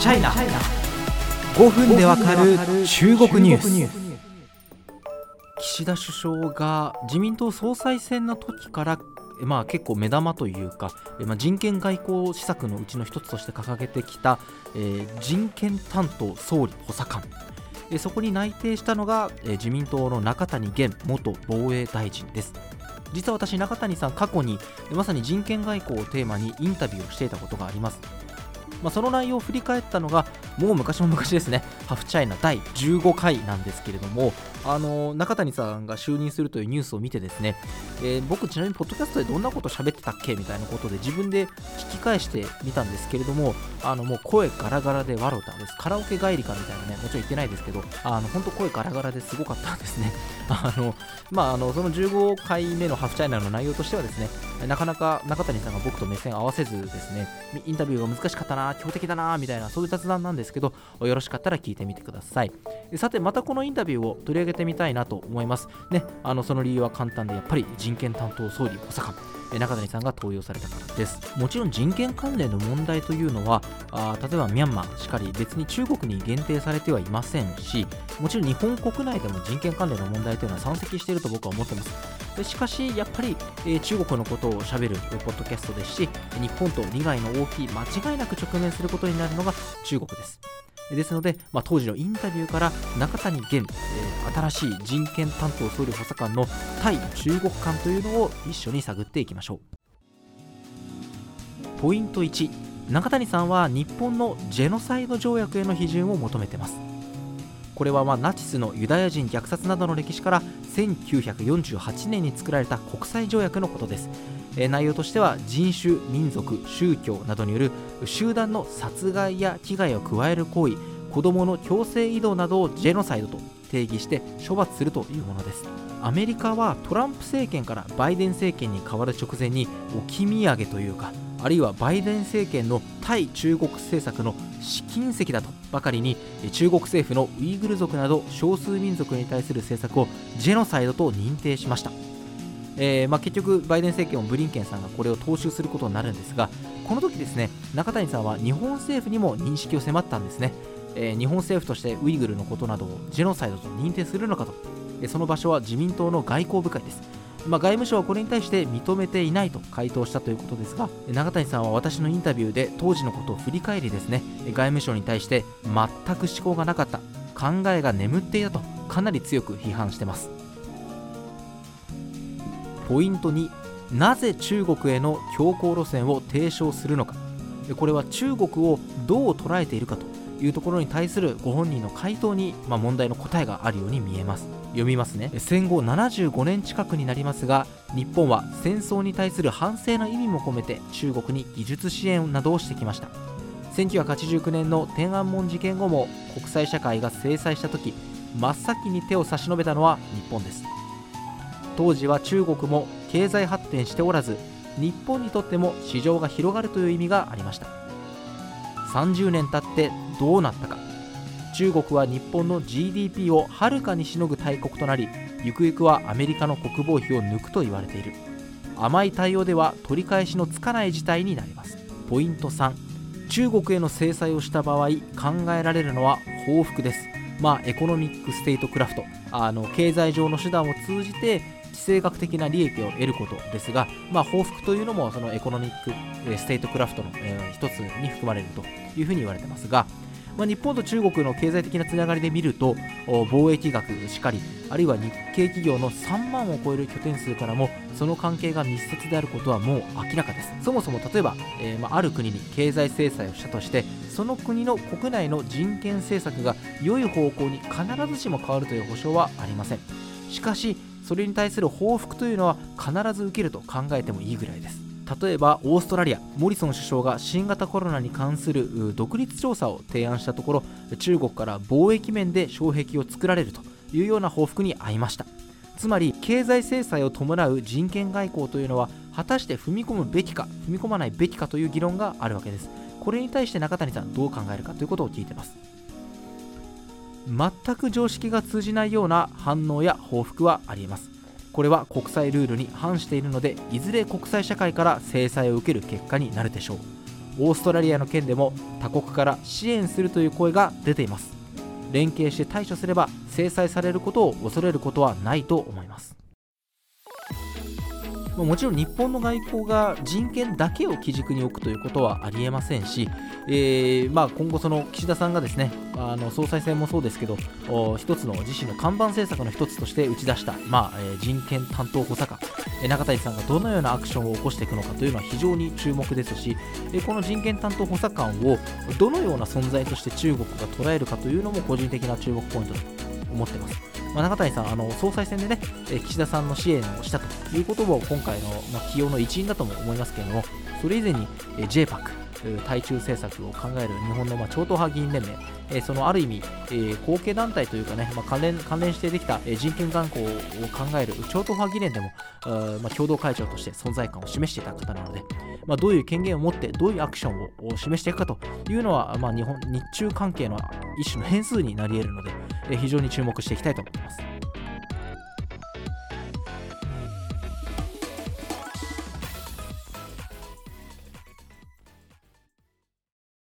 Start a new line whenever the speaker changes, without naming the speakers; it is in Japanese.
チャイナ5分でわかる中国ニュース。岸田首相が自民党総裁選の時からまあ、結構目玉というか、まあ、人権外交施策のうちの一つとして掲げてきた、えー、人権担当総理補佐官。そこに内定したのが、え、自民党の中谷元元防衛大臣です。実は私中谷さん過去にまさに人権外交をテーマにインタビューをしていたことがあります。まあ、その内容を振り返ったのがもう昔も昔ですね。ハフチャイナ第15回なんですけれどもあの中谷さんが就任するというニュースを見てですね、えー、僕ちなみにポッドキャストでどんなこと喋ってたっけみたいなことで自分で聞き返してみたんですけれどもあのもう声ガラガラでワロタです。カラオケ帰りかみたいなねもちろん言ってないですけどあの本当声ガラガラですごかったんですね。あのまああのその15回目のハフチャイナの内容としてはですねなかなか中谷さんが僕と目線合わせずですねインタビューが難しかったな強敵だなみたいなそういう雑談なんですけどよろしかったら聞いてみてください。さてまたこのインタビューを取り上げてみたいなと思います。ねあのその理由は簡単でやっぱり人権担当総理補佐官中谷さんが登用されたからです。もちろん人権関連の問題というのはあ例えばミャンマーしかり別に中国に限定されてはいませんしもちろん日本国内でも人権関連の問題というのは山積していると僕は思ってます。しかしやっぱり、えー、中国のことをしゃべるポッドキャストですし日本と利害の大きい間違いなく直面することになるのが中国です。ですので、まあ、当時のインタビューから中谷元、えー、新しい人権担当総理補佐官の対中国観というのを一緒に探っていきましょう。ポイント1中谷さんは日本のジェノサイド条約への批准を求めてます。これはまナチスのユダヤ人虐殺などの歴史から1948年に作られた国際条約のことです。内容としては人種、民族、宗教などによる集団の殺害や危害を加える行為子どもの強制移動などをジェノサイドと定義して処罰するというものです。アメリカはトランプ政権からバイデン政権に変わる直前に置き土産というかあるいはバイデン政権の対中国政策の試金石だとばかりに中国政府のウイグル族など少数民族に対する政策をジェノサイドと認定しました。えー、まあ、結局、バイデン政権をブリンケンさんがこれを踏襲することになるんですが、この時ですね中谷さんは日本政府にも認識を迫ったんですね、えー、日本政府としてウイグルのことなどをジェノサイドと認定するのかと、その場所は自民党の外交部会です。まあ、外務省はこれに対して認めていないと回答したということですが中谷さんは私のインタビューで当時のことを振り返りですね外務省に対して全く思考がなかった考えが眠っていたとかなり強く批判してます。ポイント2なぜ中国への強硬路線を提唱するのか。これは中国をどう捉えているかと。いうところに対するご本人の回答に、まあ、問題の答えがあるように見えます。読みますね。戦後75年近くになりますが日本は戦争に対する反省の意味も込めて中国に技術支援などをしてきました。1989年の天安門事件後も国際社会が制裁した時真っ先に手を差し伸べたのは日本です。当時は中国も経済発展しておらず日本にとっても市場が広がるという意味がありました。30年経ってどうなったか。中国は日本の GDP をはるかにしのぐ大国となりゆくゆくはアメリカの国防費を抜くと言われている。甘い対応では取り返しのつかない事態になります。ポイント3中国への制裁をした場合考えられるのは報復です。まあエコノミックステートクラフト。あの経済上の手段を通じて地政学的な利益を得ることですが、まあ、報復というのもそのエコノミック、ステートクラフトの、えー、一つに含まれるというふうに言われてますが、まあ、日本と中国の経済的なつながりで見ると貿易額しかりあるいは日系企業の3万を超える拠点数からもその関係が密接であることはもう明らかです。そもそも例えば、えー、まあ、ある国に経済制裁をしたとしてその国の国内の人権政策が良い方向に必ずしも変わるという保証はありません。しかしそれに対する報復というのは必ず受けると考えてもいいぐらいです。例えばオーストラリアモリソン首相が新型コロナに関する独立調査を提案したところ中国から貿易面で障壁を作られるというような報復に遭いました。つまり経済制裁を伴う人権外交というのは果たして踏み込むべきか踏み込まないべきかという議論があるわけです。これに対して中谷さんどう考えるかということを聞いてます。全く常識が通じないような反応や報復はありえます。これは国際ルールに反しているのでいずれ国際社会から制裁を受ける結果になるでしょう。オーストラリアの件でも他国から支援するという声が出ています。連携して対処すれば制裁されることを恐れることはないと思います。もちろん日本の外交が人権だけを基軸に置くということはありえませんし、えーまあ、今後、その岸田さんがですねあの総裁選もそうですけど一つの自身の看板政策の一つとして打ち出した、まあえー、人権担当補佐官。中谷さんがどのようなアクションを起こしていくのかというのは非常に注目ですしこの人権担当補佐官をどのような存在として中国が捉えるかというのも個人的な注目ポイントだと。思ってます。まあ、中谷さん、あの総裁選でね、岸田さんの支援をしたということも今回の、まあ、起用の一因だとも思いますけれども、それ以前に JPAC、対中政策を考える日本のまあ超党派議員連盟、えそのある意味、え、後継団体というかね、まあ、関連関連してできた、え人権断交を考える超党派議連でも、まあ、共同会長として存在感を示していた方なので、まあ、どういう権限を持ってどういうアクションを示していくかというのは、ま、日本日中関係の一種の変数になり得るので、非常に注目していきたいと思います。